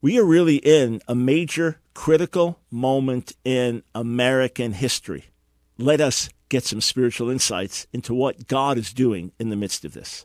We are really in a major critical moment in American history. Let us get some spiritual insights into what God is doing in the midst of this.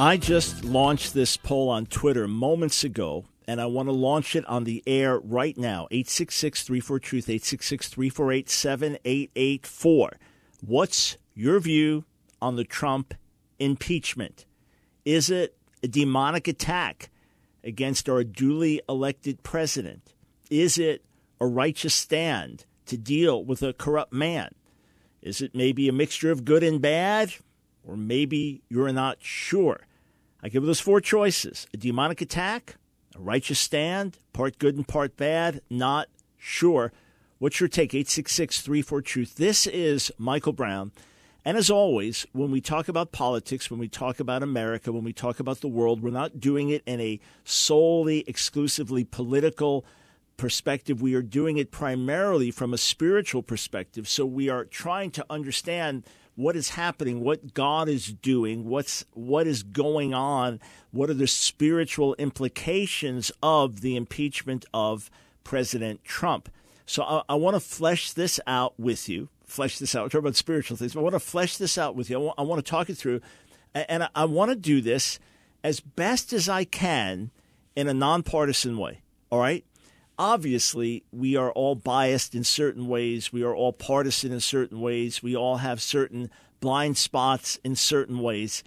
I just launched this poll on Twitter moments ago, and I want to launch it on the air right now. 866 34 Truth, 866 348 7884. What's your view on the Trump impeachment? Is it a demonic attack against our duly elected president? Is it a righteous stand to deal with a corrupt man? Is it maybe a mixture of good and bad? Or maybe you're not sure. I give those four choices a demonic attack, a righteous stand, part good and part bad, not sure. What's your take? 866 34 Truth. This is Michael Brown. And as always, when we talk about politics, when we talk about America, when we talk about the world, we're not doing it in a solely, exclusively political perspective. We are doing it primarily from a spiritual perspective. So we are trying to understand what is happening, what God is doing, what's what is going on, what are the spiritual implications of the impeachment of President Trump. So I, I want to flesh this out with you. Flesh this out. We're talking about spiritual things. But I want to flesh this out with you. I want, to talk it through, and I, I want to do this as best as I can in a nonpartisan way. All right obviously we are all biased in certain ways. We are all partisan in certain ways. We all have certain blind spots in certain ways.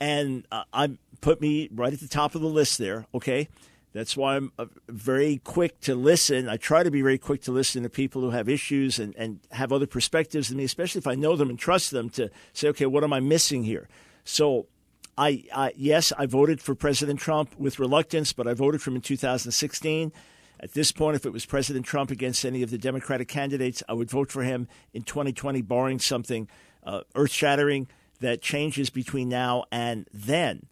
And uh, I put me right at the top of the list there, okay? That's why I'm uh, very quick to listen. I try to be very quick to listen to people who have issues and, and have other perspectives than me, especially if I know them and trust them to say, okay, what am I missing here? So I, I yes, I voted for President Trump with reluctance, but I voted for him in 2016. At this point, if it was President Trump against any of the Democratic candidates, I would vote for him in 2020, barring something uh, earth shattering that changes between now and then.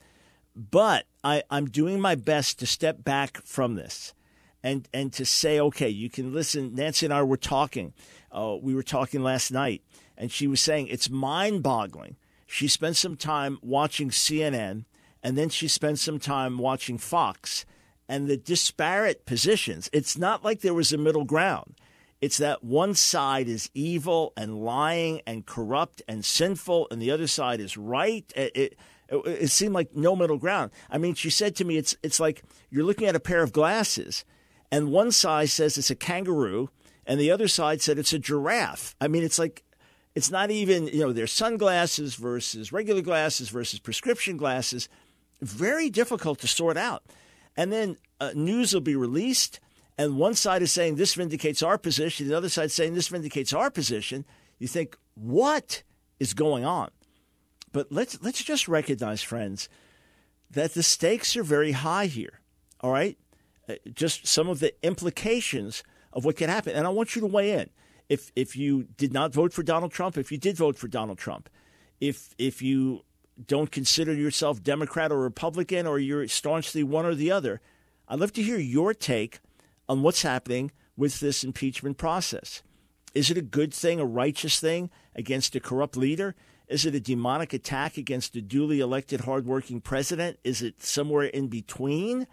But I, I'm doing my best to step back from this and, and to say, okay, you can listen. Nancy and I were talking. Uh, we were talking last night, and she was saying it's mind boggling. She spent some time watching CNN, and then she spent some time watching Fox and the disparate positions. It's not like there was a middle ground. It's that one side is evil and lying and corrupt and sinful, and the other side is right. It, it, it, seemed like no middle ground. I mean, she said to me, it's, it's like you're looking at a pair of glasses, and one side says it's a kangaroo, and the other side said it's a giraffe. I mean, it's like, it's not even, you know, there's sunglasses versus regular glasses versus prescription glasses. Very difficult to sort out. And then uh, news will be released, and one side is saying this vindicates our position, the other side saying this vindicates our position. You think, what is going on? But let's let's just recognize, friends, that the stakes are very high here. All right, uh, just some of the implications of what can happen, and I want you to weigh in. If if you did not vote for Donald Trump, if you did vote for Donald Trump, if if you don't consider yourself Democrat or Republican or you're staunchly one or the other. I'd love to hear your take on what's happening with this impeachment process. Is it a good thing, a righteous thing against a corrupt leader? Is it a demonic attack against a duly elected, hardworking president? Is it somewhere in between?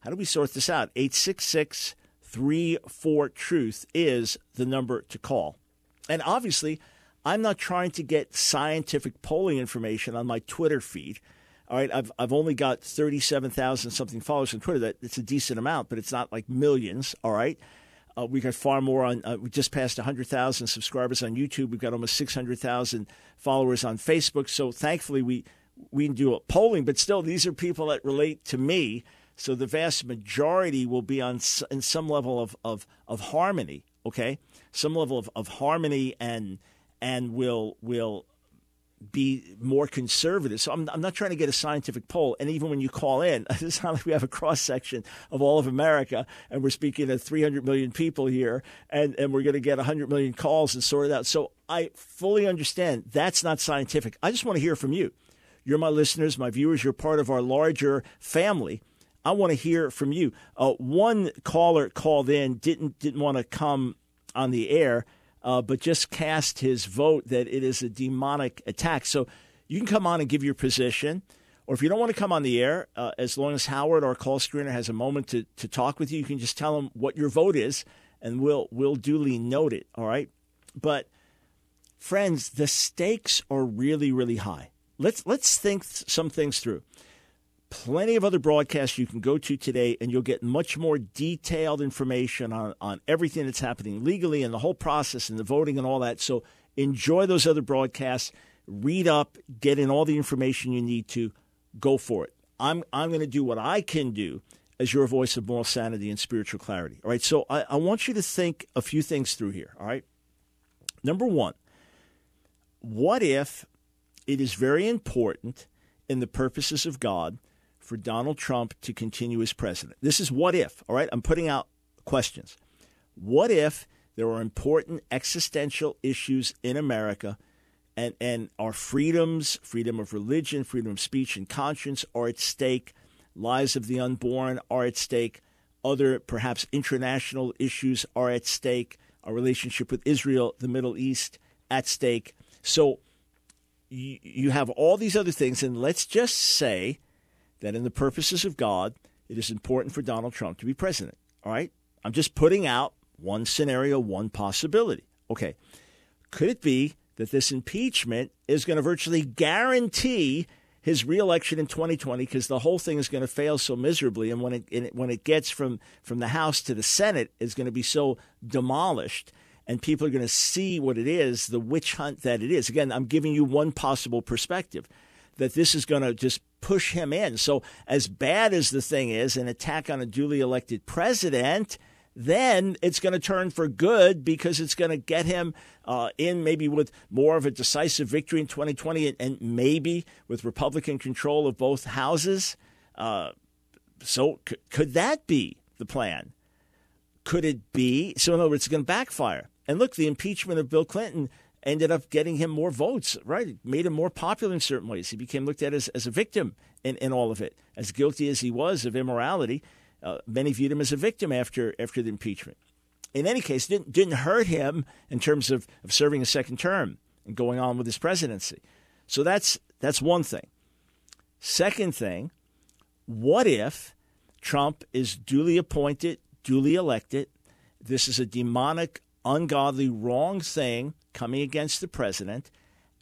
How do we sort this out? 866 34 Truth is the number to call. And obviously, I'm not trying to get scientific polling information on my Twitter feed. All right, I've I've only got thirty seven thousand something followers on Twitter. That it's a decent amount, but it's not like millions. All right, uh, we got far more on. Uh, we just passed hundred thousand subscribers on YouTube. We've got almost six hundred thousand followers on Facebook. So thankfully, we we can do a polling, but still, these are people that relate to me. So the vast majority will be on in some level of of, of harmony. Okay, some level of, of harmony and and will will be more conservative. So I'm, I'm not trying to get a scientific poll. And even when you call in, it's not like we have a cross section of all of America and we're speaking to 300 million people here and, and we're going to get 100 million calls and sort it out. So I fully understand that's not scientific. I just want to hear from you. You're my listeners, my viewers. You're part of our larger family. I want to hear from you. Uh, one caller called in, didn't didn't want to come on the air uh, but just cast his vote that it is a demonic attack. So you can come on and give your position. Or if you don't want to come on the air, uh, as long as Howard, our call screener, has a moment to, to talk with you, you can just tell him what your vote is, and we'll we'll duly note it. All right, but friends, the stakes are really really high. Let's let's think some things through plenty of other broadcasts you can go to today, and you'll get much more detailed information on, on everything that's happening legally and the whole process and the voting and all that. So enjoy those other broadcasts, read up, get in all the information you need to, go for it. I'm, I'm going to do what I can do as your voice of moral sanity and spiritual clarity. All right, so I, I want you to think a few things through here. All right. Number one, what if it is very important in the purposes of God for Donald Trump to continue as president. This is what if, all right? I'm putting out questions. What if there are important existential issues in America and, and our freedoms, freedom of religion, freedom of speech and conscience are at stake, lives of the unborn are at stake, other perhaps international issues are at stake, our relationship with Israel, the Middle East at stake. So you, you have all these other things, and let's just say that in the purposes of God, it is important for Donald Trump to be president. All right? I'm just putting out one scenario, one possibility. Okay. Could it be that this impeachment is going to virtually guarantee his reelection in 2020 because the whole thing is going to fail so miserably, and when it, when it gets from from the House to the Senate, is going to be so demolished, and people are going to see what it is, the witch hunt that it is. Again, I'm giving you one possible perspective that this is going to just push him in. So, as bad as the thing is, an attack on a duly elected president, then it's going to turn for good because it's going to get him uh, in maybe with more of a decisive victory in 2020 and, and maybe with Republican control of both houses. Uh, so, c- could that be the plan? Could it be? So, in other words, it's going to backfire. And look, the impeachment of Bill Clinton ended up getting him more votes, right? It made him more popular in certain ways. He became looked at as, as a victim in, in all of it. As guilty as he was of immorality, uh, many viewed him as a victim after, after the impeachment. In any case, didn't, didn't hurt him in terms of, of serving a second term and going on with his presidency. So that's, that's one thing. Second thing, what if Trump is duly appointed, duly elected? This is a demonic, ungodly, wrong thing coming against the president,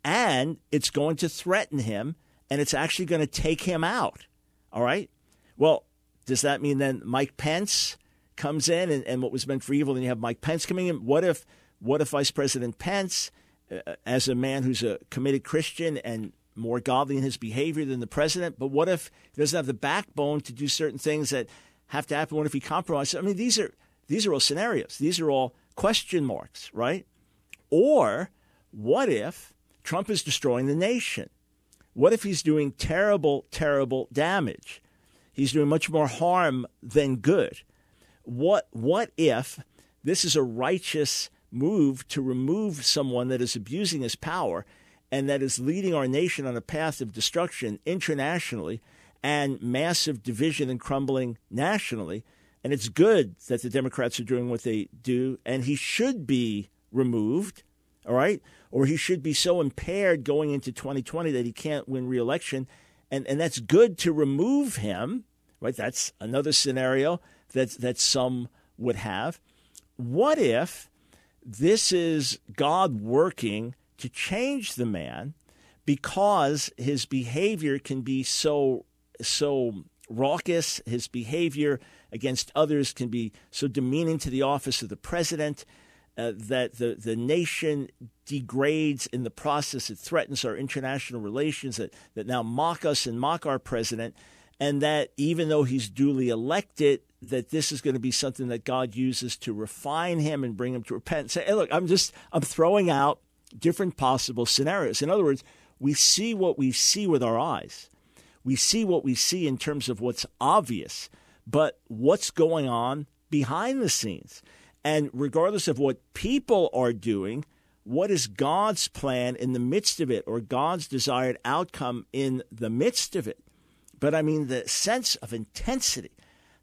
and it's going to threaten him, and it's actually going to take him out. All right? Well, does that mean then Mike Pence comes in and, and what was meant for evil, and you have Mike Pence coming in? What if, what if Vice President Pence, uh, as a man who's a committed Christian and more godly in his behavior than the president, but what if he doesn't have the backbone to do certain things that have to happen? What if he compromises? I mean, these are these are all scenarios. These are all question marks, right? Or what if Trump is destroying the nation? What if he's doing terrible, terrible damage? He's doing much more harm than good. What, what if this is a righteous move to remove someone that is abusing his power and that is leading our nation on a path of destruction internationally and massive division and crumbling nationally? And it's good that the Democrats are doing what they do, and he should be removed, all right? Or he should be so impaired going into 2020 that he can't win reelection. And, and that's good to remove him, right? That's another scenario that, that some would have. What if this is God working to change the man because his behavior can be so so raucous, his behavior against others can be so demeaning to the office of the president uh, that the, the nation degrades in the process. It threatens our international relations that, that now mock us and mock our president. And that even though he's duly elected, that this is going to be something that God uses to refine him and bring him to repent. Say, hey, look, I'm just I'm throwing out different possible scenarios. In other words, We see what we see with our eyes. We see what we see in terms of what's obvious, but what's going on behind the scenes. And regardless of what people are doing, what is God's plan in the midst of it or God's desired outcome in the midst of it? But I mean, the sense of intensity,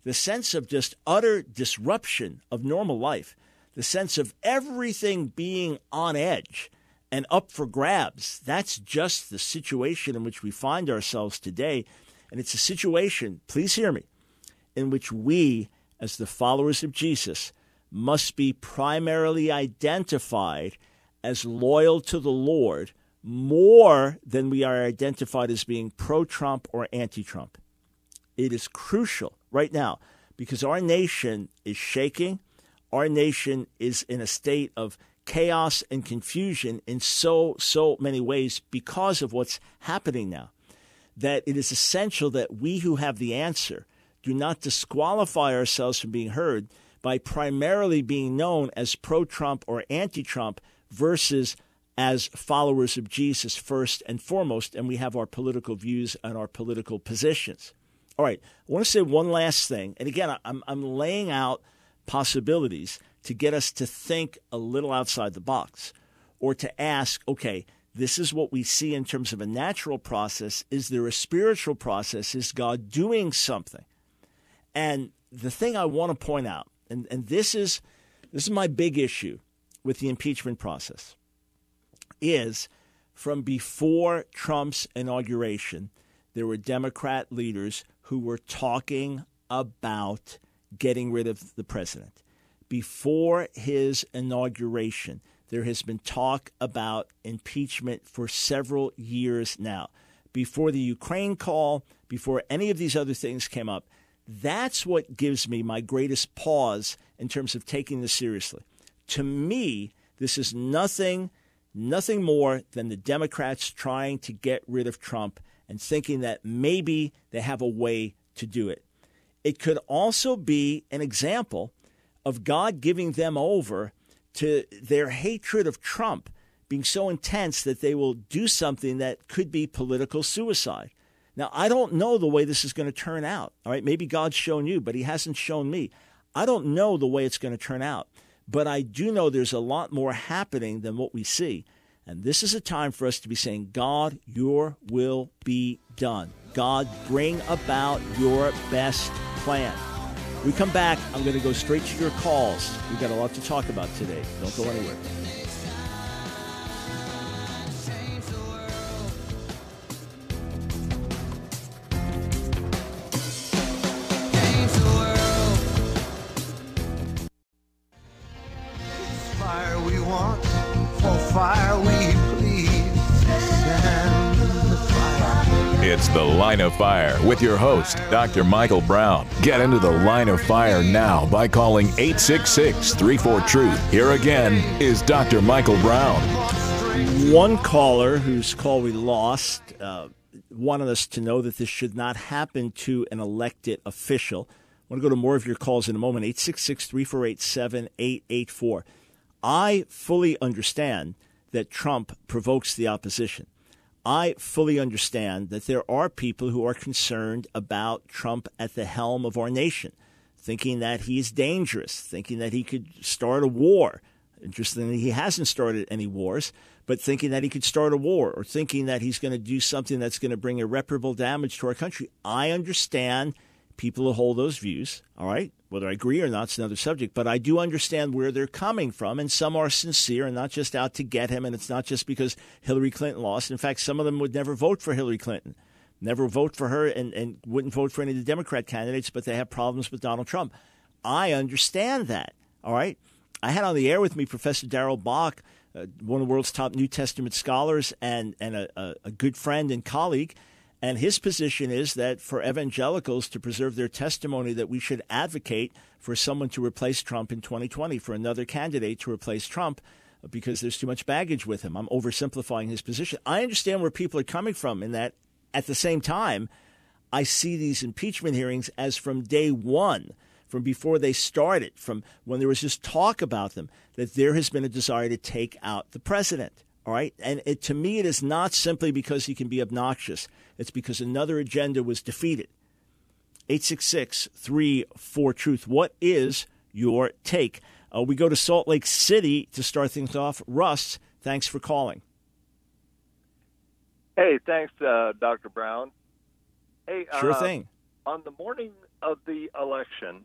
the sense of just utter disruption of normal life, the sense of everything being on edge and up for grabs. That's just the situation in which we find ourselves today. And it's a situation, please hear me, in which we, as the followers of Jesus, must be primarily identified as loyal to the Lord more than we are identified as being pro Trump or anti Trump. It is crucial right now because our nation is shaking. Our nation is in a state of chaos and confusion in so, so many ways because of what's happening now. That it is essential that we who have the answer do not disqualify ourselves from being heard by primarily being known as pro Trump or anti Trump versus as followers of Jesus first and foremost, and we have our political views and our political positions. All right, I want to say one last thing. And again, I'm, I'm laying out possibilities to get us to think a little outside the box or to ask, okay, this is what we see in terms of a natural process. Is there a spiritual process? Is God doing something? And the thing I want to point out, and, and this is this is my big issue with the impeachment process, is from before Trump's inauguration, there were Democrat leaders who were talking about getting rid of the president before his inauguration, there has been talk about impeachment for several years now. Before the Ukraine call, before any of these other things came up, that's what gives me my greatest pause in terms of taking this seriously. To me, this is nothing nothing more than the Democrats trying to get rid of Trump and thinking that maybe they have a way to do it. It could also be an example of God giving them over to their hatred of Trump being so intense that they will do something that could be political suicide. Now, I don't know the way this is going to turn out. All right, maybe God's shown you, but He hasn't shown me. I don't know the way it's going to turn out, but I do know there's a lot more happening than what we see. And this is a time for us to be saying, God, your will be done. God, bring about your best plan. We come back, I'm going to go straight to your calls. We've got a lot to talk about today. Don't go anywhere. Line of Fire with your host, Dr. Michael Brown. Get into the line of fire now by calling 866 34 Truth. Here again is Dr. Michael Brown. One caller whose call we lost uh, wanted us to know that this should not happen to an elected official. I want to go to more of your calls in a moment 866 348 7884. I fully understand that Trump provokes the opposition. I fully understand that there are people who are concerned about Trump at the helm of our nation, thinking that he's dangerous, thinking that he could start a war. Interestingly, he hasn't started any wars, but thinking that he could start a war or thinking that he's going to do something that's going to bring irreparable damage to our country. I understand people who hold those views, all right? Whether I agree or not is another subject, but I do understand where they're coming from, and some are sincere and not just out to get him, and it's not just because Hillary Clinton lost. In fact, some of them would never vote for Hillary Clinton, never vote for her, and, and wouldn't vote for any of the Democrat candidates, but they have problems with Donald Trump. I understand that, all right? I had on the air with me Professor Darrell Bock, uh, one of the world's top New Testament scholars and, and a, a, a good friend and colleague – and his position is that for evangelicals to preserve their testimony, that we should advocate for someone to replace Trump in 2020, for another candidate to replace Trump, uh, because there's too much baggage with him. I'm oversimplifying his position. I understand where people are coming from in that at the same time, I see these impeachment hearings as from day one, from before they started, from when there was just talk about them, that there has been a desire to take out the president. All right. And it, to me, it is not simply because he can be obnoxious, it's because another agenda was defeated. 866 34 Truth. What is your take? Uh, we go to Salt Lake City to start things off. Russ, thanks for calling. Hey, thanks, uh, Dr. Brown. Hey, sure uh, thing. On the morning of the election,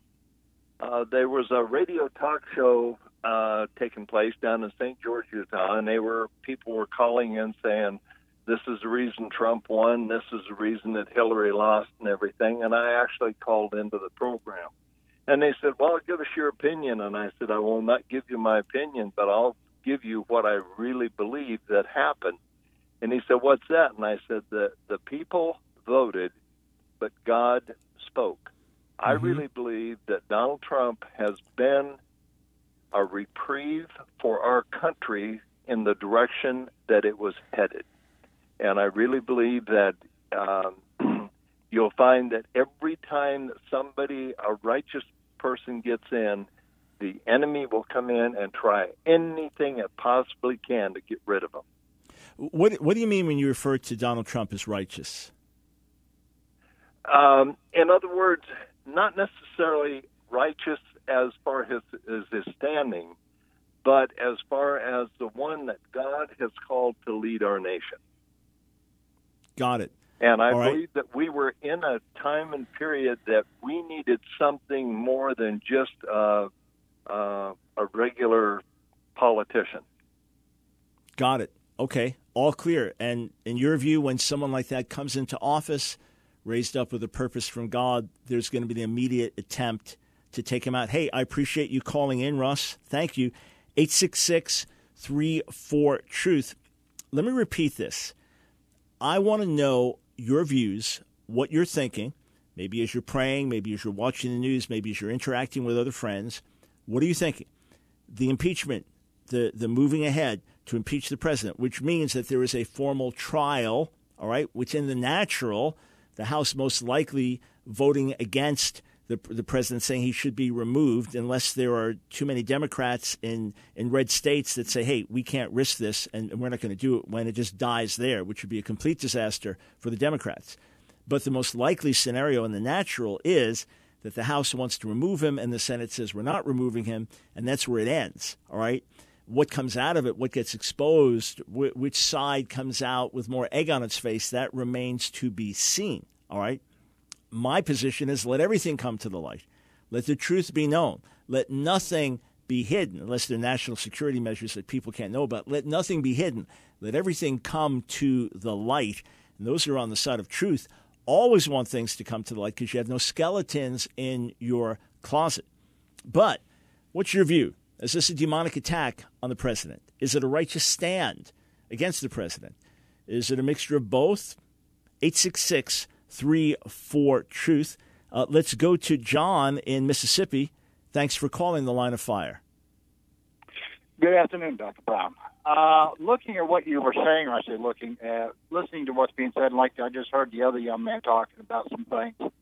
uh, there was a radio talk show uh, taking place down in St. George, Utah, and they were people were calling in saying, "This is the reason Trump won. This is the reason that Hillary lost, and everything." And I actually called into the program, and they said, "Well, give us your opinion." And I said, "I will not give you my opinion, but I'll give you what I really believe that happened." And he said, "What's that?" And I said, "The the people voted, but God spoke." I Mhm. really believe that Donald Trump has been a reprieve for our country in the direction that it was headed. And I really believe that um, you'll find that every time that somebody, a righteous person, gets in, the enemy will come in and try anything it possibly can to get rid of them. What, what do you mean when you refer to Donald Trump as righteous? Um, in other words, not necessarily righteous as far as his, as his standing, but as far as the one that God has called to lead our nation. Got it. And I right. believe that we were in a time and period that we needed something more than just uh, uh, a regular politician. Got it. Okay. All clear. And in your view, when someone like that comes into office, raised up with a purpose from God, there's going to be the immediate attempt to take him out. Hey, I appreciate you calling in, Russ. Thank you. 866 34 Truth. Let me repeat this. I want to know your views, what you're thinking, maybe as you're praying, maybe as you're watching the news, maybe as you're interacting with other friends. What are you thinking? The impeachment, the, the moving ahead to impeach the president, which means that there is a formal trial, all right, which in the natural, the House most likely voting against the, the president saying he should be removed unless there are too many Democrats in, in red states that say, hey, we can't risk this and we're not going to do it when it just dies there, which would be a complete disaster for the Democrats. But the most likely scenario in the natural is that the House wants to remove him and the Senate says we're not removing him, and that's where it ends, all right? What comes out of it, what gets exposed, wh- which side comes out with more egg on its face, that remains to be seen, all right? My position is let everything come to the light. Let the truth be known. Let nothing be hidden, unless there are national security measures that people can't know about. Let nothing be hidden. Let everything come to the light. And those who are on the side of truth always want things to come to the light because you have no skeletons in your closet. But what's your view? Is this a demonic attack on the president? Is it a righteous stand against the president? Is it a mixture of both? 866 34 Truth. Uh, let's go to John in Mississippi. Thanks for calling the line of fire. Good afternoon, Dr. Brown. Uh, looking at what you were saying, or I say looking at, listening to what's being said, like I just heard the other young man talking about some things.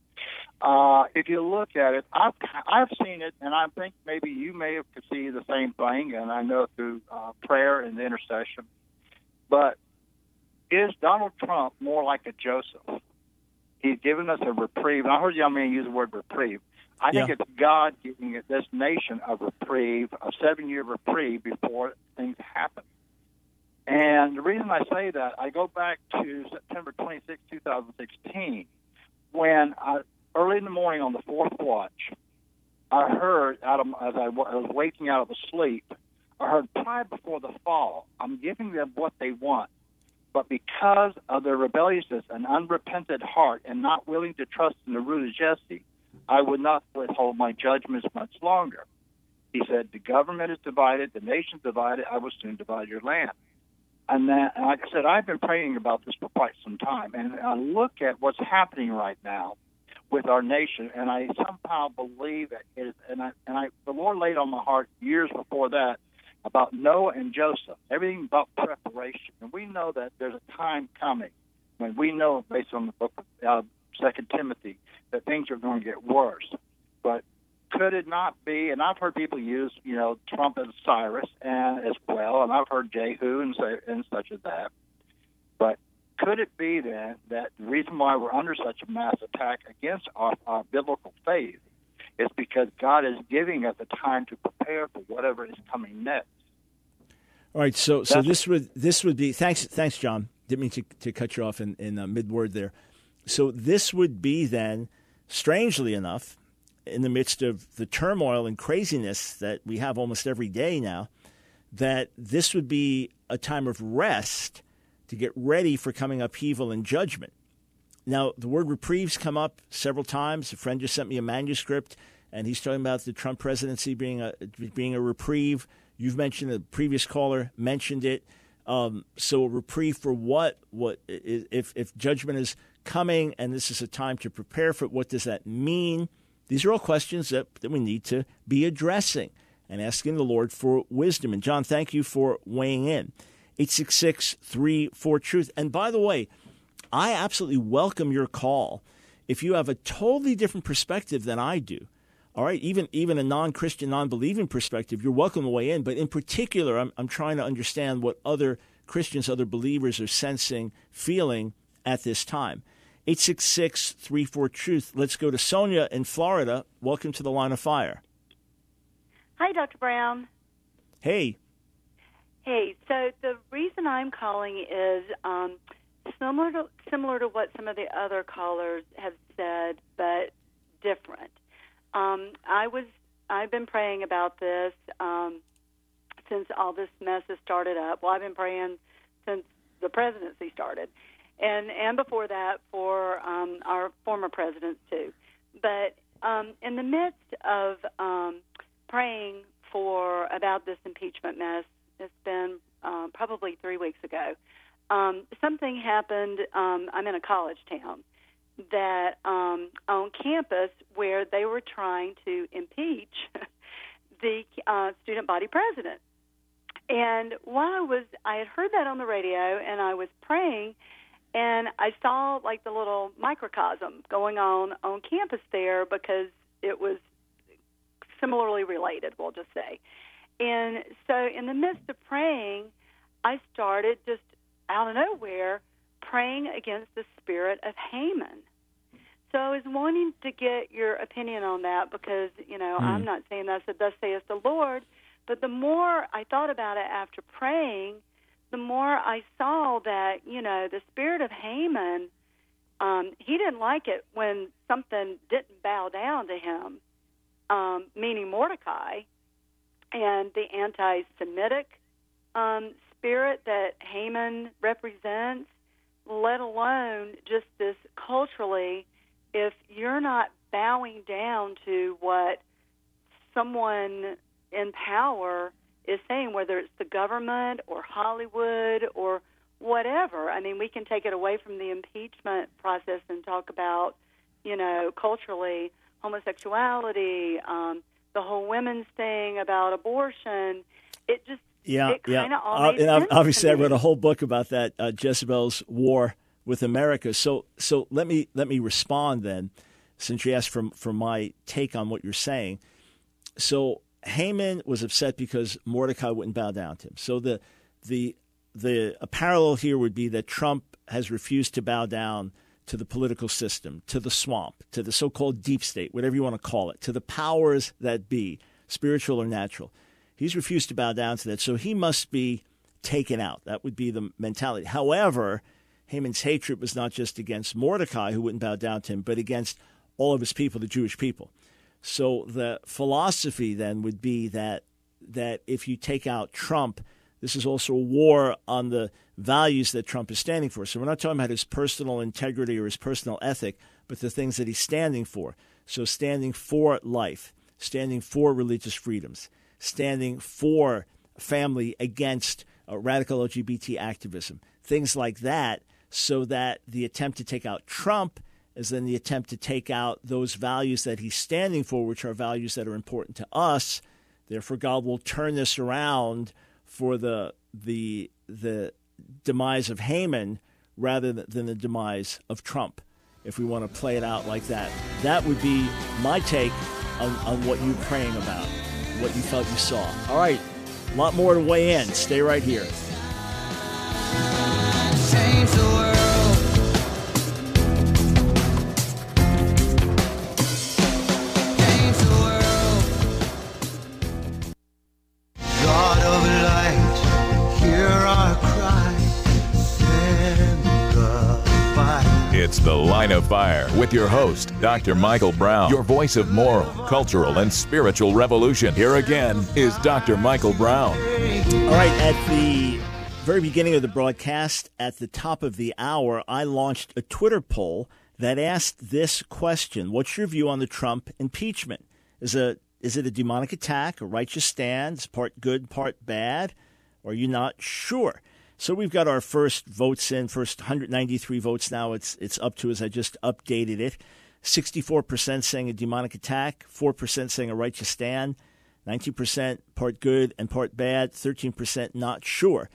Uh, if you look at it, I've I've seen it, and I think maybe you may have could see the same thing, and I know through uh, prayer and intercession. But is Donald Trump more like a Joseph? He's given us a reprieve. And I heard young man use the word reprieve. I think Yeah. it's God giving this nation a reprieve, a seven-year reprieve before things happen. And the reason I say that, I go back to September 26, 2016, when I, early in the morning on the fourth watch, I heard out of as I, I was waking out of a sleep, I heard pride before the fall. I'm giving them what they want, but because of their rebelliousness and unrepentant heart, and not willing to trust in the root of Jesse, I would not withhold my judgments much longer. He said, "The government is divided, the nation's divided. I will soon divide your land." And then, like I said, I've been praying about this for quite some time, and I look at what's happening right now with our nation, and I somehow believe it is, and I, and I, the Lord laid on my heart years before that about Noah and Joseph, everything about preparation, and we know that there's a time coming when we know, based on the book of uh, Second Timothy, that things are going to get worse. But could it not be? And I've heard people use, you know, Trump and Cyrus and as well, and I've heard Jehu and, say, and such as that. But could it be then that the reason why we're under such a mass attack against our, our biblical faith is because God is giving us the time to prepare for whatever is coming next? All right, so so this would this would be thanks thanks John. Didn't mean to, to cut you off in, in uh, mid word there. So this would be then, strangely enough, in the midst of the turmoil and craziness that we have almost every day now, that this would be a time of rest to get ready for coming upheaval and judgment. Now, the word reprieves come up several times. A friend just sent me a manuscript, and he's talking about the Trump presidency being a being a reprieve. You've mentioned the previous caller mentioned it. Um, so a reprieve for what? What if if judgment is coming and this is a time to prepare for it? What does that mean? These are all questions that, that we need to be addressing and asking the Lord for wisdom. And John, thank you for weighing in. 866 34 Truth. And by the way, I absolutely welcome your call. If you have a totally different perspective than I do, all right, even even a non-Christian, non-believing perspective, you're welcome to weigh in. But in particular, I'm I'm trying to understand what other Christians, other believers are sensing, feeling at this time. 866 34 Truth. Let's go to Sonia in Florida. Welcome to the line of fire. Hi, Dr. Brown. Hey. Hey, so the reason I'm calling is um, similar to similar to what some of the other callers have said, but different. Um, I was I've been praying about this um, since all this mess has started up. Well, I've been praying since the presidency started, and and before that for um, our former presidents too. But um, in the midst of um, praying for about this impeachment mess, it's been uh, probably three weeks ago. Um, something happened. Um, I'm in a college town that um, on campus where they were trying to impeach the uh, student body president. And while I was, I had heard that on the radio, and I was praying, and I saw like the little microcosm going on on campus there because it was similarly related, we'll just say. And so, in the midst of praying, I started just out of nowhere praying against the spirit of Haman. So I was wanting to get your opinion on that because, you know, mm. I'm not saying that said thus saith the Lord, but the more I thought about it after praying, the more I saw that, you know, the spirit of Haman, um, he didn't like it when something didn't bow down to him, um, meaning Mordecai, and the anti Semitic um, spirit that Haman represents, let alone just this culturally, if you're not bowing down to what someone in power is saying, whether it's the government or Hollywood or whatever. I mean, we can take it away from the impeachment process and talk about, you know, culturally homosexuality, um, the whole women's thing about abortion. It just yeah, yeah. Uh, and obviously, I wrote a whole book about that uh, Jezebel's war with America. So, so let me let me respond then, since you asked for for my take on what you're saying. So Haman was upset because Mordecai wouldn't bow down to him. So the the the a parallel here would be that Trump has refused to bow down to the political system, to the swamp, to the so-called deep state, whatever you want to call it, to the powers that be, spiritual or natural. He's refused to bow down to that, so he must be taken out. That would be the mentality. However, Haman's hatred was not just against Mordecai, who wouldn't bow down to him, but against all of his people, the Jewish people. So the philosophy then would be that that if you take out Trump, this is also a war on the values that Trump is standing for. So we're not talking about his personal integrity or his personal ethic, but the things that he's standing for. So standing for life, standing for religious freedoms, standing for family against uh, radical LGBT activism, things like that, so that the attempt to take out Trump is then the attempt to take out those values that he's standing for, which are values that are important to us. Therefore, God will turn this around for the the the demise of Haman rather than the demise of Trump. If we want to play it out like that, that would be my take on, on what you're praying about, what you felt you saw. All right, a lot more to weigh in. Stay right here. The Line of Fire with your host, Dr. Michael Brown, your voice of moral, cultural, and spiritual revolution. Here again is Dr. Michael Brown. All right, at the very beginning of the broadcast, at the top of the hour, I launched a Twitter poll that asked this question What's your view on the Trump impeachment? Is, a, is it a demonic attack, a righteous stand, part good, part bad? Or are you not sure? So we've got our first votes in, first 193 votes now. It's, it's up to as I just updated it. 64% saying a demonic attack, 4% saying a righteous stand, 19% part good and part bad, 13% not sure.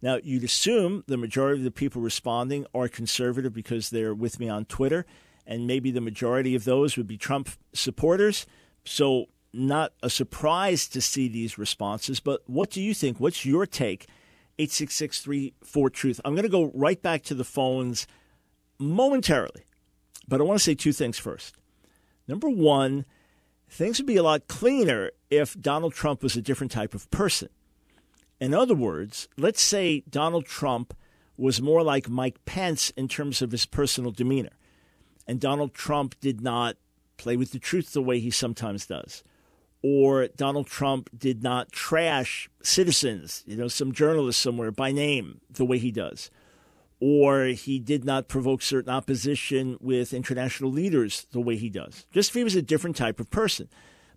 Now, you'd assume the majority of the people responding are conservative because they're with me on Twitter, and maybe the majority of those would be Trump supporters. So, not a surprise to see these responses. But what do you think? What's your take? 866 Truth. I'm going to go right back to the phones momentarily, but I want to say two things first. Number one, things would be a lot cleaner if Donald Trump was a different type of person. In other words, let's say Donald Trump was more like Mike Pence in terms of his personal demeanor, and Donald Trump did not play with the truth the way he sometimes does, or Donald Trump did not trash citizens, you know, some journalist somewhere by name the way he does, or he did not provoke certain opposition with international leaders the way he does. Just if he was a different type of person.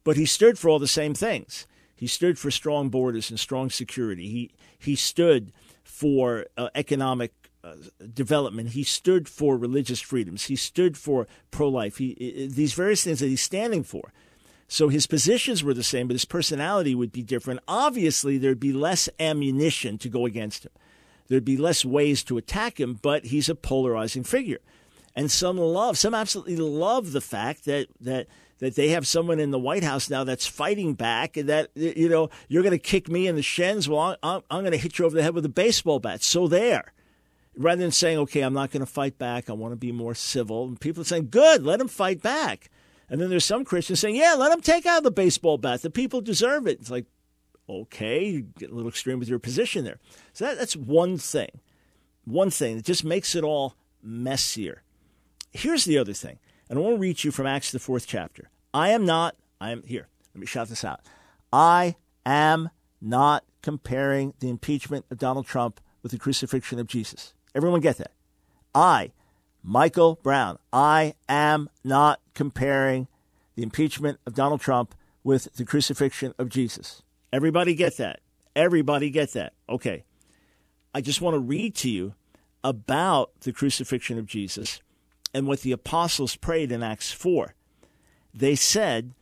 But he stood for all the same things. He stood for strong borders and strong security. He he stood for uh, economic uh, development. He stood for religious freedoms. He stood for pro-life. He, i- i- these various things that he's standing for. So his positions were the same, but his personality would be different. Obviously, there'd be less ammunition to go against him. There'd be less ways to attack him, but he's a polarizing figure. And some love, some absolutely love the fact that that that they have someone in the White House now that's fighting back, and that you know you're going to kick me in the shins. Well, I'm, I'm going to hit you over the head with a baseball bat. So there, rather than saying, okay, I'm not going to fight back. I want to be more civil. And people are saying, good, let him fight back. And then there's some Christians saying, yeah, let them take out the baseball bat. The people deserve it. It's like, okay, you get a little extreme with your position there. So that, that's one thing. One thing that just makes it all messier. Here's the other thing, and I want to read you from Acts, the fourth chapter. I am not, I am here, let me shout this out. I am not comparing the impeachment of Donald Trump with the crucifixion of Jesus. Everyone get that? I, Michael Brown, I am not comparing the impeachment of Donald Trump with the crucifixion of Jesus. Everybody get that? Everybody get that? Okay. I just want to read to you about the crucifixion of Jesus and what the apostles prayed in Acts 4. They said,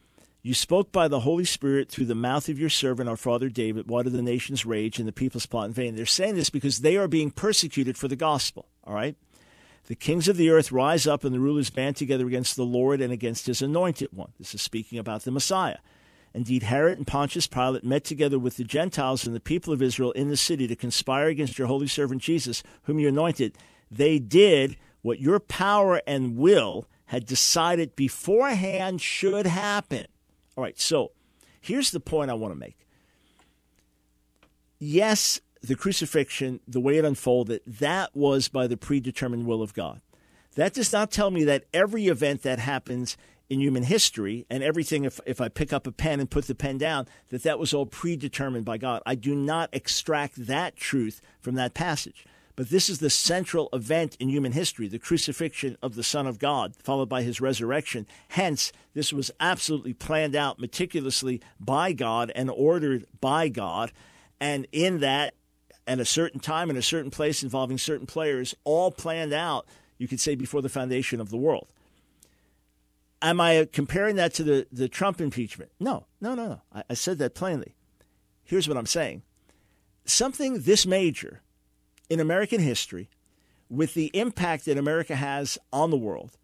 You spoke by the Holy Spirit through the mouth of your servant, our father David. Why do the nations rage and the peoples plot in vain? They're saying this because they are being persecuted for the gospel. All right? The kings of the earth rise up and the rulers band together against the Lord and against his anointed one. This is speaking about the Messiah. Indeed, Herod and Pontius Pilate met together with the Gentiles and the people of Israel in the city to conspire against your holy servant Jesus, whom you anointed. They did what your power and will had decided beforehand should happen. All right, so here's the point I want to make. Yes, the crucifixion, the way it unfolded, that was by the predetermined will of God. That does not tell me that every event that happens in human history and everything, if, if I pick up a pen and put the pen down, that that was all predetermined by God. I do not extract that truth from that passage. But this is the central event in human history, the crucifixion of the Son of God, followed by his resurrection. Hence, this was absolutely planned out meticulously by God and ordered by God. And in that, at a certain time, in a certain place, involving certain players, all planned out, you could say, before the foundation of the world. Am I comparing that to the, the Trump impeachment? No, no, no, no. I, I said that plainly. Here's what I'm saying something this major in American history, with the impact that America has on the world,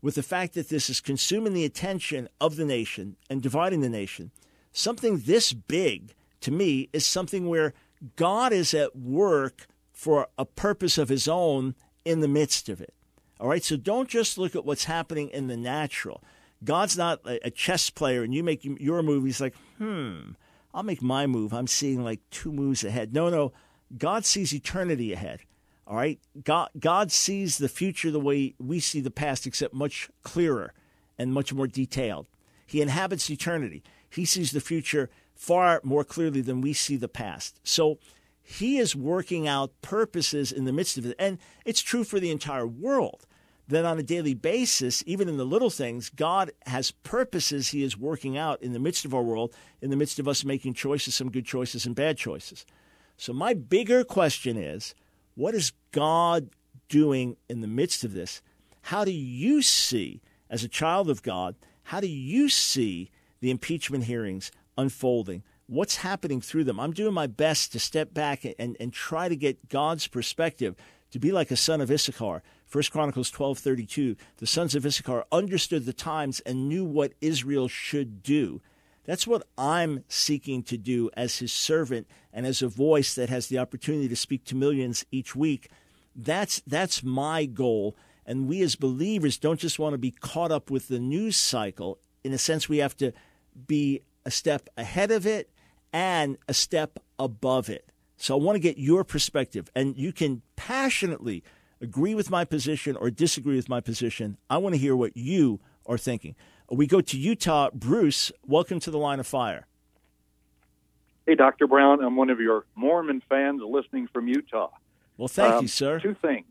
with the fact that this is consuming the attention of the nation and dividing the nation, something this big to me is something where God is at work for a purpose of his own in the midst of it. All right, so don't just look at what's happening in the natural. God's not a chess player and you make your move. He's like, hmm, I'll make my move. I'm seeing like two moves ahead. No, no, God sees eternity ahead. All right, God, God sees the future the way we see the past, except much clearer and much more detailed. He inhabits eternity. He sees the future far more clearly than we see the past. So he is working out purposes in the midst of it. And it's true for the entire world that on a daily basis, even in the little things, God has purposes he is working out in the midst of our world, in the midst of us making choices, some good choices and bad choices. So, my bigger question is what is God doing in the midst of this? How do you see, as a child of God, how do you see the impeachment hearings unfolding? What's happening through them? I'm doing my best to step back and, and try to get God's perspective to be like a son of Issachar. First Chronicles 12:32, the sons of Issachar understood the times and knew what Israel should do. That's what I'm seeking to do as his servant and as a voice that has the opportunity to speak to millions each week. That's that's my goal. And we as believers don't just want to be caught up with the news cycle. In a sense, we have to be a step ahead of it and a step above it. So I want to get your perspective, and you can passionately agree with my position or disagree with my position. I want to hear what you are thinking. We go to Utah. Bruce, welcome to the line of fire. Hey, Dr. Brown. I'm one of your Mormon fans listening from Utah. Well, thank um, you, sir. Two things.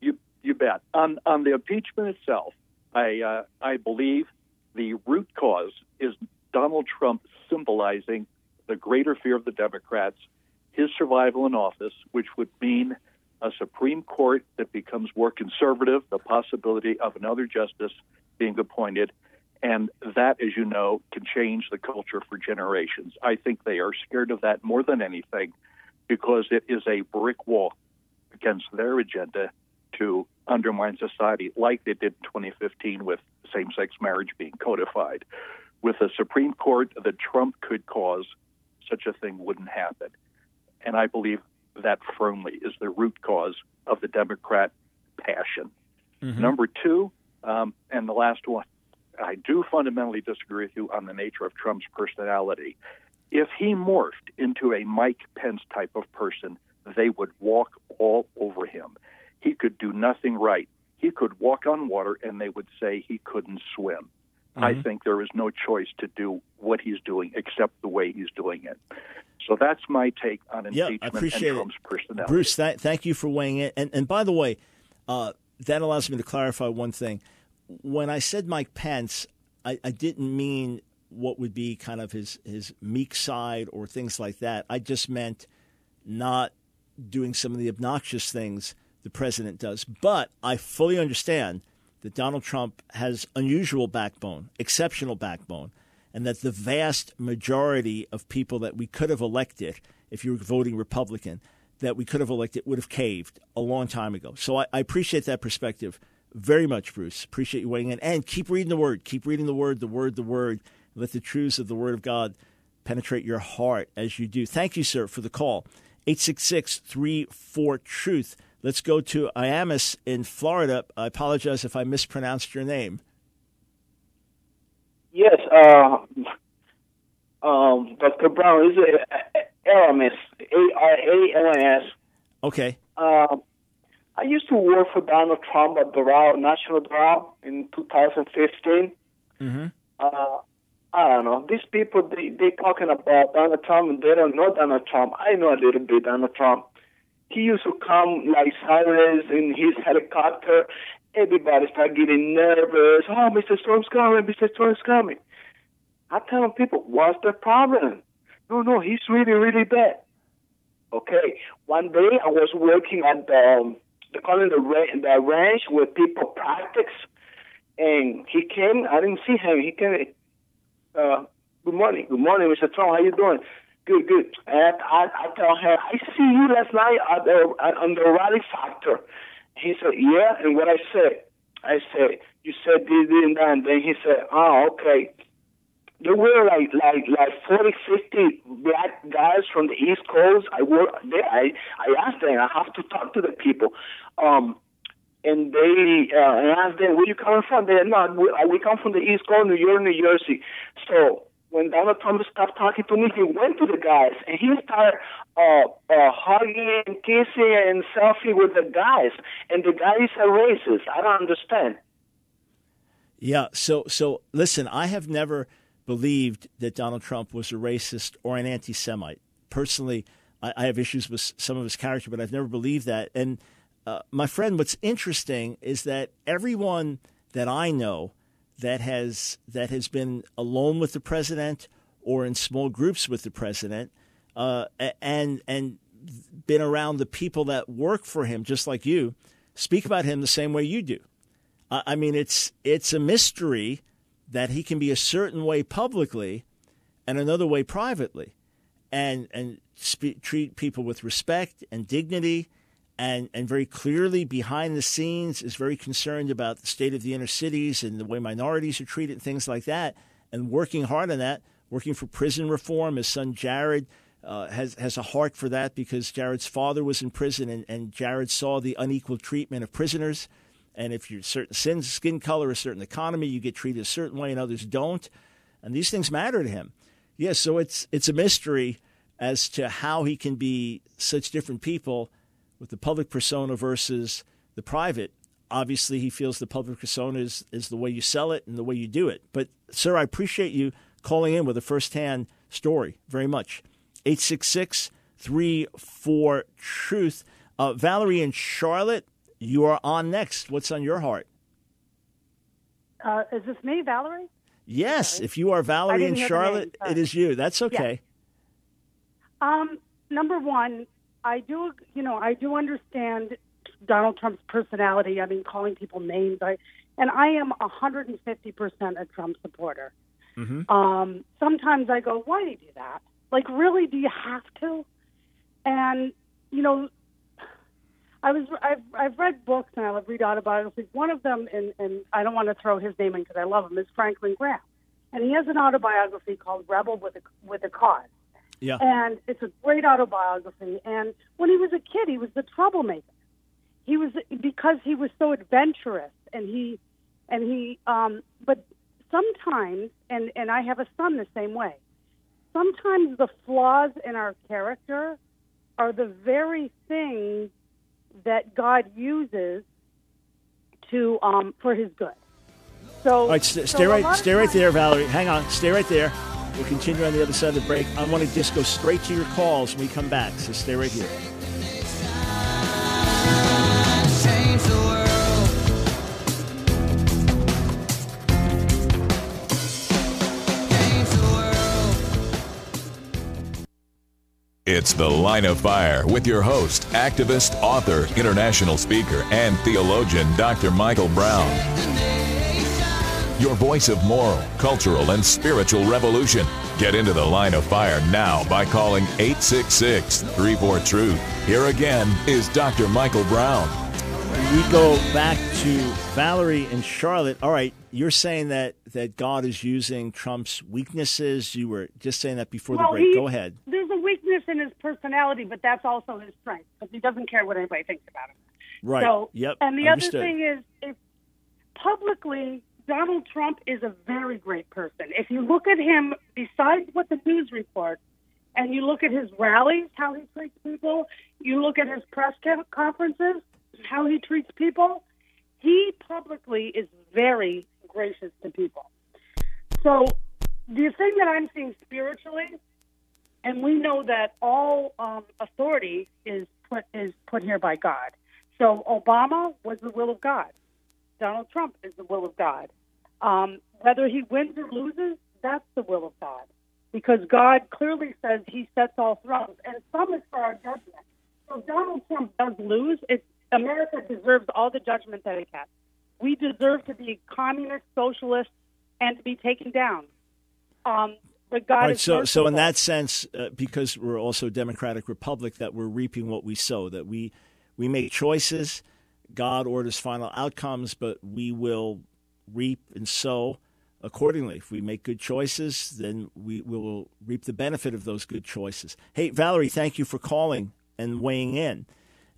You you bet. On on the impeachment itself, I uh, I believe the root cause is Donald Trump symbolizing the greater fear of the Democrats, his survival in office, which would mean a Supreme Court that becomes more conservative, the possibility of another justice being appointed. And that, as you know, can change the culture for generations. I think they are scared of that more than anything because it is a brick wall against their agenda to undermine society, like they did in 2015 with same sex marriage being codified. With a Supreme Court that Trump could cause, such a thing wouldn't happen. And I believe that firmly is the root cause of the Democrat passion. Mm-hmm. Number two, um, and the last one, I do fundamentally disagree with you on the nature of Trump's personality. If he morphed into a Mike Pence type of person, they would walk all over him. He could do nothing right. He could walk on water and they would say he couldn't swim. Mm-hmm. I think there is no choice to do what he's doing except the way he's doing it. So that's my take on impeachment yeah, I appreciate and Trump's personality. Bruce, th- thank you for weighing in. And, and by the way, uh, that allows me to clarify one thing. When I said Mike Pence, I, I didn't mean what would be kind of his, his meek side or things like that. I just meant not doing some of the obnoxious things the president does. But I fully understand that Donald Trump has unusual backbone, exceptional backbone, and that the vast majority of people that we could have elected, if you were voting Republican, that we could have elected would have caved a long time ago. So I, I, appreciate that perspective very much, Bruce. Appreciate you weighing in. And keep reading the word. Keep reading the word, the word, the word. Let the truths of the word of God penetrate your heart as you do. Thank you, sir, for the call. 866 34 Truth. Let's go to Iamis in Florida. I apologize if I mispronounced your name. Yes, uh, um, Dr. Brown, is it Aramis, A-R-A-L-S. Okay. Uh, I used to work for Donald Trump at Doral, National Doral in 2015. Mm-hmm. Uh, I don't know. These people, they, they talking about Donald Trump and they don't know Donald Trump. I know a little bit Donald Trump. He used to come like Cyrus in his helicopter. Everybody start getting nervous. Oh, Mr. Storm's coming, Mr. Storm's coming. I tell people, what's the problem? No, no, he's really, really bad. Okay. One day I was working at the, um, they call it the, the ranch where people practice. And he came, I didn't see him. He came, uh, good morning, good morning, Mr. Trump, how you doing? Good, good. And I, I tell him, I see you last night at the, on the O'Reilly Factor. He said, yeah. And what I said, I said, you said this, this, and that. And then he said, oh, okay. There were like like like 40, 50 black guys from the East Coast. I were there. I I asked them. I have to talk to the people. Um, and they uh, asked them, "Where you coming from?" They're not. We, uh, we come from the East Coast, New York, New Jersey. So when Donald Trump stopped talking to me, he went to the guys and he started uh, uh, hugging and kissing and selfie with the guys. And the guy is a racist. I don't understand. Yeah. So so listen, I have never believed that Donald Trump was a racist or an anti-Semite. Personally, I, I have issues with some of his character, but I've never believed that. And uh, my friend, what's interesting is that everyone that I know that has that has been alone with the president or in small groups with the president, uh, and and been around the people that work for him, just like you, speak about him the same way you do. I mean, it's it's a mystery that he can be a certain way publicly and another way privately, and and spe- treat people with respect and dignity and, and very clearly behind the scenes is very concerned about the state of the inner cities and the way minorities are treated and things like that, and working hard on that, working for prison reform. His son Jared uh, has has a heart for that because Jared's father was in prison, and, and Jared saw the unequal treatment of prisoners. And if you're certain skin color, a certain economy, you get treated a certain way, and others don't. And these things matter to him. Yes, yeah, so it's it's a mystery as to how he can be such different people with the public persona versus the private. Obviously, he feels the public persona is, is the way you sell it and the way you do it. But, sir, I appreciate you calling in with a firsthand story very much. 866 34 Truth. Uh, Valerie and Charlotte, you are on next. What's on your heart? Uh, is this me, Valerie? Yes, Sorry. if you are Valerie and Charlotte, it is you. That's okay. Um, number one, I do, you know, I do understand Donald Trump's personality. I mean, calling people names. I, and I am 150% a Trump supporter. Mm-hmm. Um, sometimes I go, why do you do that? Like, really, do you have to? And you know, I was I've I've read books and I read autobiographies. One of them, and and I don't want to throw his name in because I love him, is Franklin Graham, and he has an autobiography called Rebel with a with a Cause. Yeah. And it's a great autobiography. And when he was a kid, he was the troublemaker. He was because he was so adventurous, and he, and he. Um, but sometimes, and and I have a son the same way. Sometimes the flaws in our character are the very things that God uses to um, for His good. So, all right, st- stay so right, stay right there, Valerie. Hang on, stay right there. We'll continue on the other side of the break. I want to just go straight to your calls when we come back, so stay right here. It's The Line of Fire with your host, activist, author, international speaker, and theologian, Dr. Michael Brown your voice of moral, cultural, and spiritual revolution. Get into the line of fire now by calling 866 34 Truth. Here again is Dr. Michael Brown. We go back to Valerie and Charlotte. All right, you're saying that, that God is using Trump's weaknesses. You were just saying that before well, the break. He, go ahead. There's a weakness in his personality, but that's also his strength because he doesn't care what anybody thinks about him. Right. So, yep. And the Understood. other thing is, if publicly Donald Trump is a very great person. If you look at him, besides what the news reports, and you look at his rallies, how he treats people, you look at his press conferences, how he treats people, he publicly is very gracious to people. So the thing that I'm seeing spiritually, and we know that all um, authority is put is put here by God. So Obama was the will of God. Donald Trump is the will of God. Um, whether he wins or loses, that's the will of God. Because God clearly says he sets all thrones, and some is for our judgment. So if Donald Trump does lose, it's, America deserves all the judgment that it gets. We deserve to be communist, socialist, and to be taken down. Um, but God right, so, so in that sense, uh, because we're also a democratic republic, that we're reaping what we sow. That we we make choices God orders final outcomes, but we will reap and sow accordingly. If we make good choices, then we will reap the benefit of those good choices. Hey, Valerie, thank you for calling and weighing in.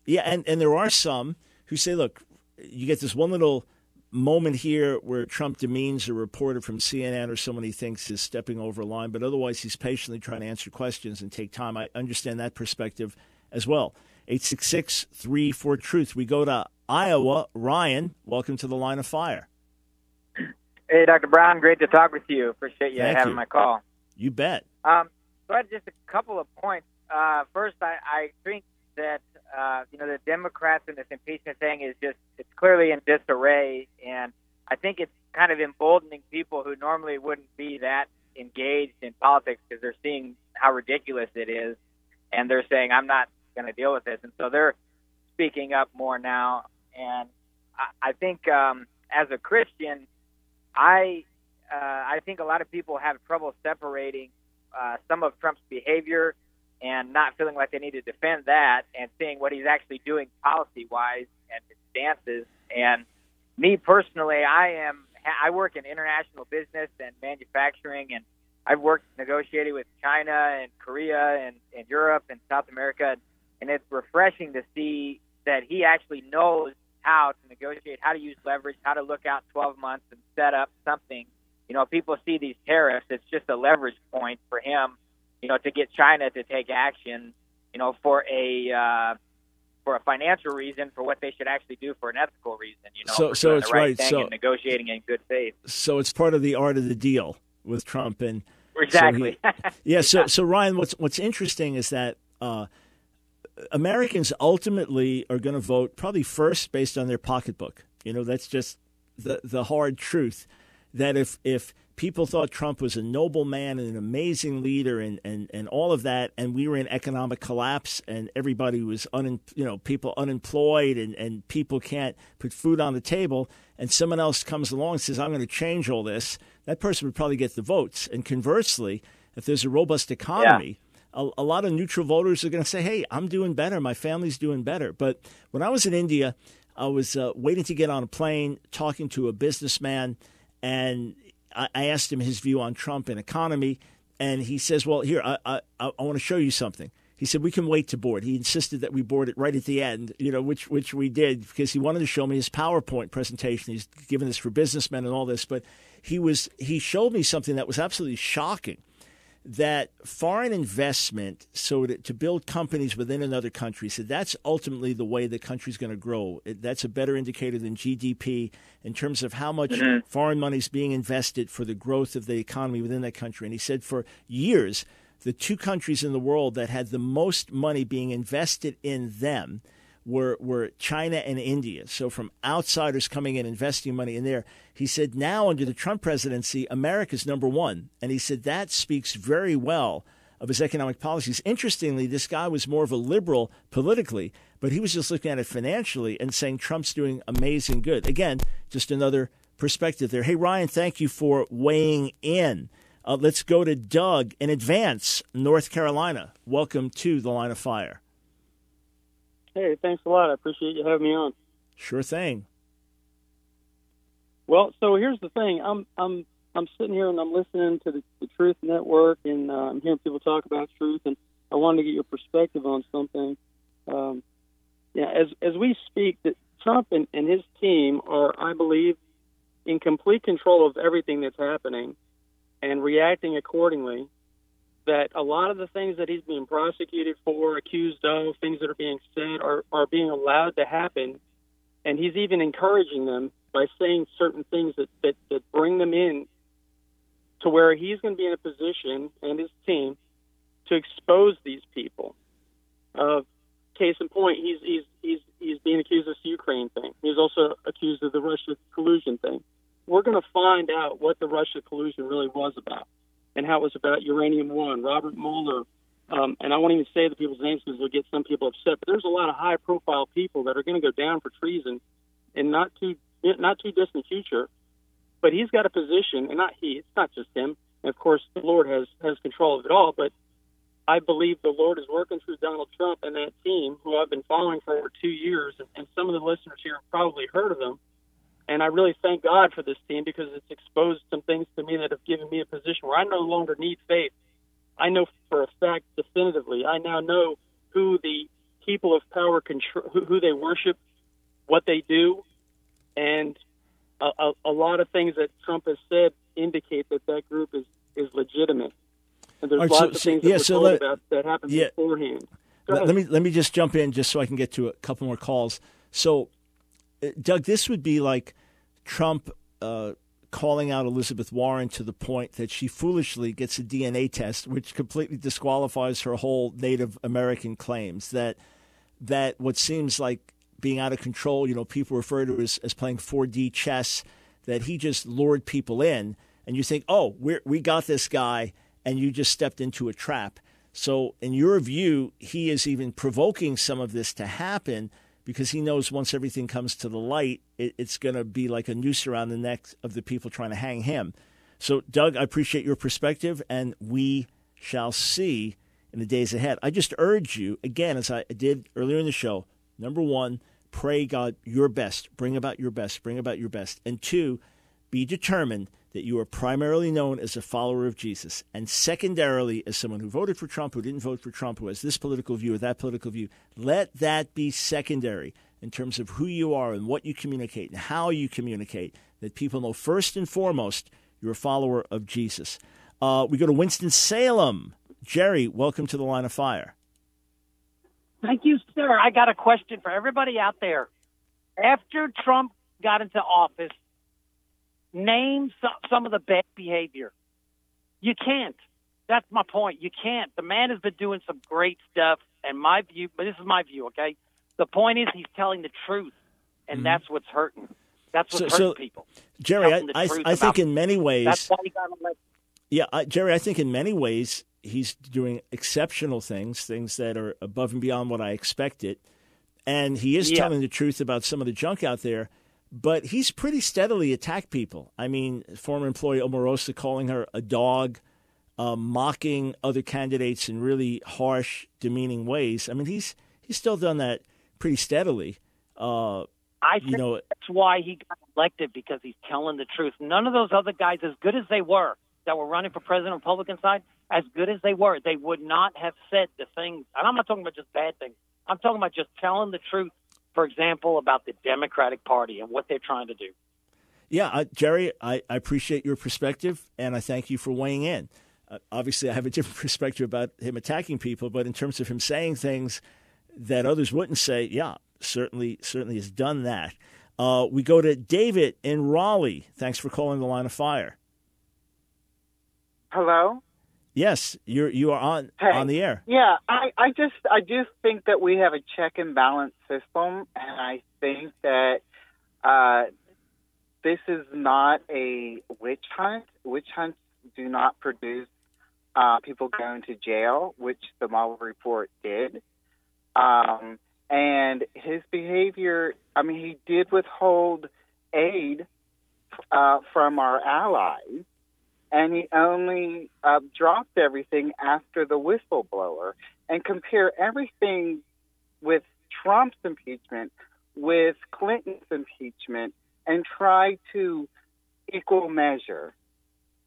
Yeah, and, and there are some who say, look, you get this one little moment here where Trump demeans a reporter from CNN or someone he thinks is stepping over a line, but otherwise he's patiently trying to answer questions and take time. I understand that perspective as well. 866 34 Truth. We go to Iowa. Ryan, welcome to the line of fire. Hey, Dr. Brown, great to talk with you. Appreciate you Thank having you. my call. You bet. Um, so I had just a couple of points. Uh, first, I, I think that uh, you know the Democrats in this impeachment thing is just it's clearly in disarray, and I think it's kind of emboldening people who normally wouldn't be that engaged in politics because they're seeing how ridiculous it is, and they're saying I'm not going to deal with this, and so they're speaking up more now. And I, I think um, as a Christian, I uh, I think a lot of people have trouble separating uh, some of Trump's behavior and not feeling like they need to defend that and seeing what he's actually doing policy wise and his stances. And me personally, I am I work in international business and manufacturing, and I've worked negotiated with China and Korea and, and Europe and South America, and it's refreshing to see that he actually knows how to negotiate, how to use leverage, how to look out 12 months and set up something. You know, people see these tariffs; it's just a leverage point for him you know, to get China to take action, you know, for a uh, for a financial reason, for what they should actually do for an ethical reason. You know, So- for so it's right. right. So- and negotiating in good faith. So it's part of the art of the deal with Trump and so he- Exactly. yeah. So so Ryan, what's what's interesting is that uh, Americans ultimately are going to vote probably first based on their pocketbook. You know, that's just the the hard truth. That if if people thought Trump was a noble man and an amazing leader and, and, and all of that, and we were in economic collapse and everybody was un, you know people unemployed and, and people can't put food on the table, and someone else comes along and says I'm going to change all this, that person would probably get the votes. And conversely, if there's a robust economy, a, a lot of neutral voters are going to say, "Hey, I'm doing better. My family's doing better." But when I was in India, I was uh, waiting to get on a plane, talking to a businessman, and I, I asked him his view on Trump and economy, and he says, "Well, here, I I, I want to show you something." He said we can wait to board. He insisted that we board it right at the end, you know, which which we did because he wanted to show me his PowerPoint presentation. He's given this for businessmen and all this, but he was he showed me something that was absolutely shocking that foreign investment, so to, to build companies within another country, so that's ultimately the way the country's going to grow. It, that's a better indicator than GDP in terms of how much Mhm. foreign money is being invested for the growth of the economy within that country. And he said for years, the two countries in the world that had the most money being invested in them were were China and India. So from outsiders coming in investing money in there, he said now under the Trump presidency, America's number one, and he said that speaks very well of his economic policies. Interestingly, this guy was more of a liberal politically, but he was just looking at it financially and saying Trump's doing amazing good. Again, just another perspective there. Hey Ryan, thank you for weighing in. Uh, let's go to Doug in Advance, North Carolina. Welcome to the Line of Fire. Hey, thanks a lot. I appreciate you having me on. Sure thing. Well, so here's the thing. I'm I'm I'm sitting here and I'm listening to the, the Truth Network and uh, I'm hearing people talk about truth and I wanted to get your perspective on something. Um, yeah, as as we speak, that Trump and, and his team are, I believe, in complete control of everything that's happening and reacting accordingly. That a lot of the things that he's being prosecuted for, accused of, things that are being said, are are being allowed to happen and he's even encouraging them by saying certain things that, that, that bring them in to where he's going to be in a position and his team to expose these people. Uh, case in point, he's he's he's he's being accused of this Ukraine thing. He's also accused of the Russia collusion thing. We're going to find out what the Russia collusion really was about and how it was about Uranium One, Robert Mueller, um, and I won't even say the people's names because it'll get some people upset. But there's a lot of high-profile people that are going to go down for treason in not too not too distant future. But he's got a position, and not he. It's not just him. And of course, the Lord has has control of it all. But I believe the Lord is working through Donald Trump and that team, who I've been following for over two years, and, and some of the listeners here have probably heard of them. And I really thank God for this team because it's exposed some things to me that have given me a position where I no longer need faith. I know for a fact definitively. I now know who the people of power control, who, who they worship, what they do, and a, a, a lot of things that Trump has said indicate that that group is is legitimate. And there's right, lots so- of so- things yeah, that we're so let- about that happened yeah. beforehand. Let, let me let me just jump in just so I can get to a couple more calls. So, Doug, this would be like Trump uh, calling out Elizabeth Warren to the point that she foolishly gets a DNA test, which completely disqualifies her whole Native American claims. That that what seems like being out of control, you know, people refer to as, as playing 4D chess, that he just lured people in, and you think, oh, we we got this guy, and you just stepped into a trap. So, in your view, he is even provoking some of this to happen because he knows once everything comes to the light, it, it's going to be like a noose around the neck of the people trying to hang him. So, Doug, I appreciate your perspective, and we shall see in the days ahead. I just urge you, again, as I did earlier in the show, number one, pray God your best, bring about your best, bring about your best. And two, be determined that you are primarily known as a follower of Jesus, and secondarily, as someone who voted for Trump, who didn't vote for Trump, who has this political view or that political view. Let that be secondary in terms of who you are and what you communicate and how you communicate, that people know first and foremost you're a follower of Jesus. Uh, we go to Winston-Salem. Jerry, welcome to the line of fire. Thank you, sir. I got a question for everybody out there. After Trump got into office, name some, some of the bad behavior. You can't. That's my point. You can't. The man has been doing some great stuff, and my view, but this is my view, okay? The point is he's telling the truth, and mm-hmm. that's what's hurting. That's what's So- hurting so, people. Jerry, I, I, I think in many ways, That's why he got elected. Yeah, I, Jerry, I think in many ways he's doing exceptional things, things that are above and beyond what I expected. And he is Yeah. telling the truth about some of the junk out there, but he's pretty steadily attacked people. I mean, former employee Omarosa calling her a dog, uh, mocking other candidates in really harsh, demeaning ways. I mean, he's he's still done that pretty steadily. Uh, I you think know, that's why he got elected because he's telling the truth. None of those other guys, as good as they were, that were running for president on the Republican side, as good as they were, they would not have said the things. And I'm not talking about just bad things. I'm talking about just telling the truth. For example, about the Democratic Party and what they're trying to do. Yeah, uh, Jerry, I, I appreciate your perspective, and I thank you for weighing in. Uh, obviously, I have a different perspective about him attacking people, but in terms of him saying things that others wouldn't say, yeah, certainly, certainly has done that. Uh, we go to David in Raleigh. Thanks for calling the line of fire. Hello. Yes, you're you are on Hey. on the air. Yeah, I, I just I just think that we have a check and balance system, and I think that uh, this is not a witch hunt. Witch hunts do not produce uh, people going to jail, which the Mueller report did. Um, and his behavior, I mean, he did withhold aid uh, from our allies and he only uh, dropped everything after the whistleblower and compare everything with Trump's impeachment with Clinton's impeachment and try to equal measure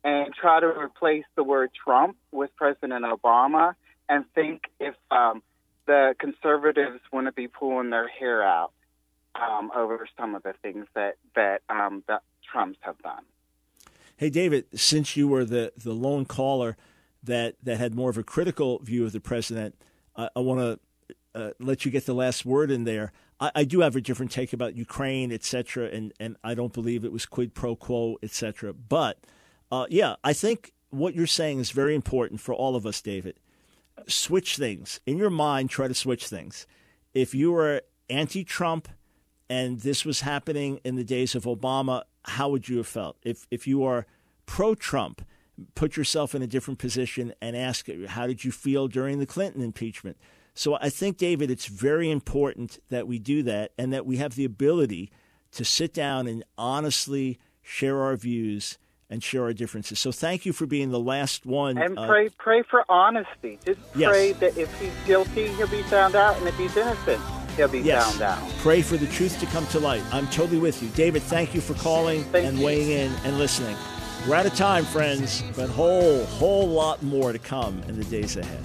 and try to replace the word Trump with President Obama and think if um, the conservatives want to be pulling their hair out um, over some of the things that that um, that Trumps have done. Hey, David, since you were the, the lone caller that, that had more of a critical view of the president, I, want to uh, let you get the last word in there. I, I do have a different take about Ukraine, et cetera, and, and I don't believe it was quid pro quo, et cetera. But uh, yeah, I think what you're saying is very important for all of us, David. Switch things. In your mind, try to switch things. If you were anti Trump and this was happening in the days of Obama, how would you have felt? If if you are pro Trump, put yourself in a different position and ask how did you feel during the Clinton impeachment? So I think David, it's very important that we do that and that we have the ability to sit down and honestly share our views and share our differences. So thank you for being the last one. And uh, pray pray for honesty. Just Yes. pray that if he's guilty, he'll be found out, and if he's innocent, he'll be Yes. found out. Pray for the truth to come to light. I'm totally with you. David, thank you for calling and weighing in and listening. We're out of time, friends, but whole, whole lot more to come in the days ahead.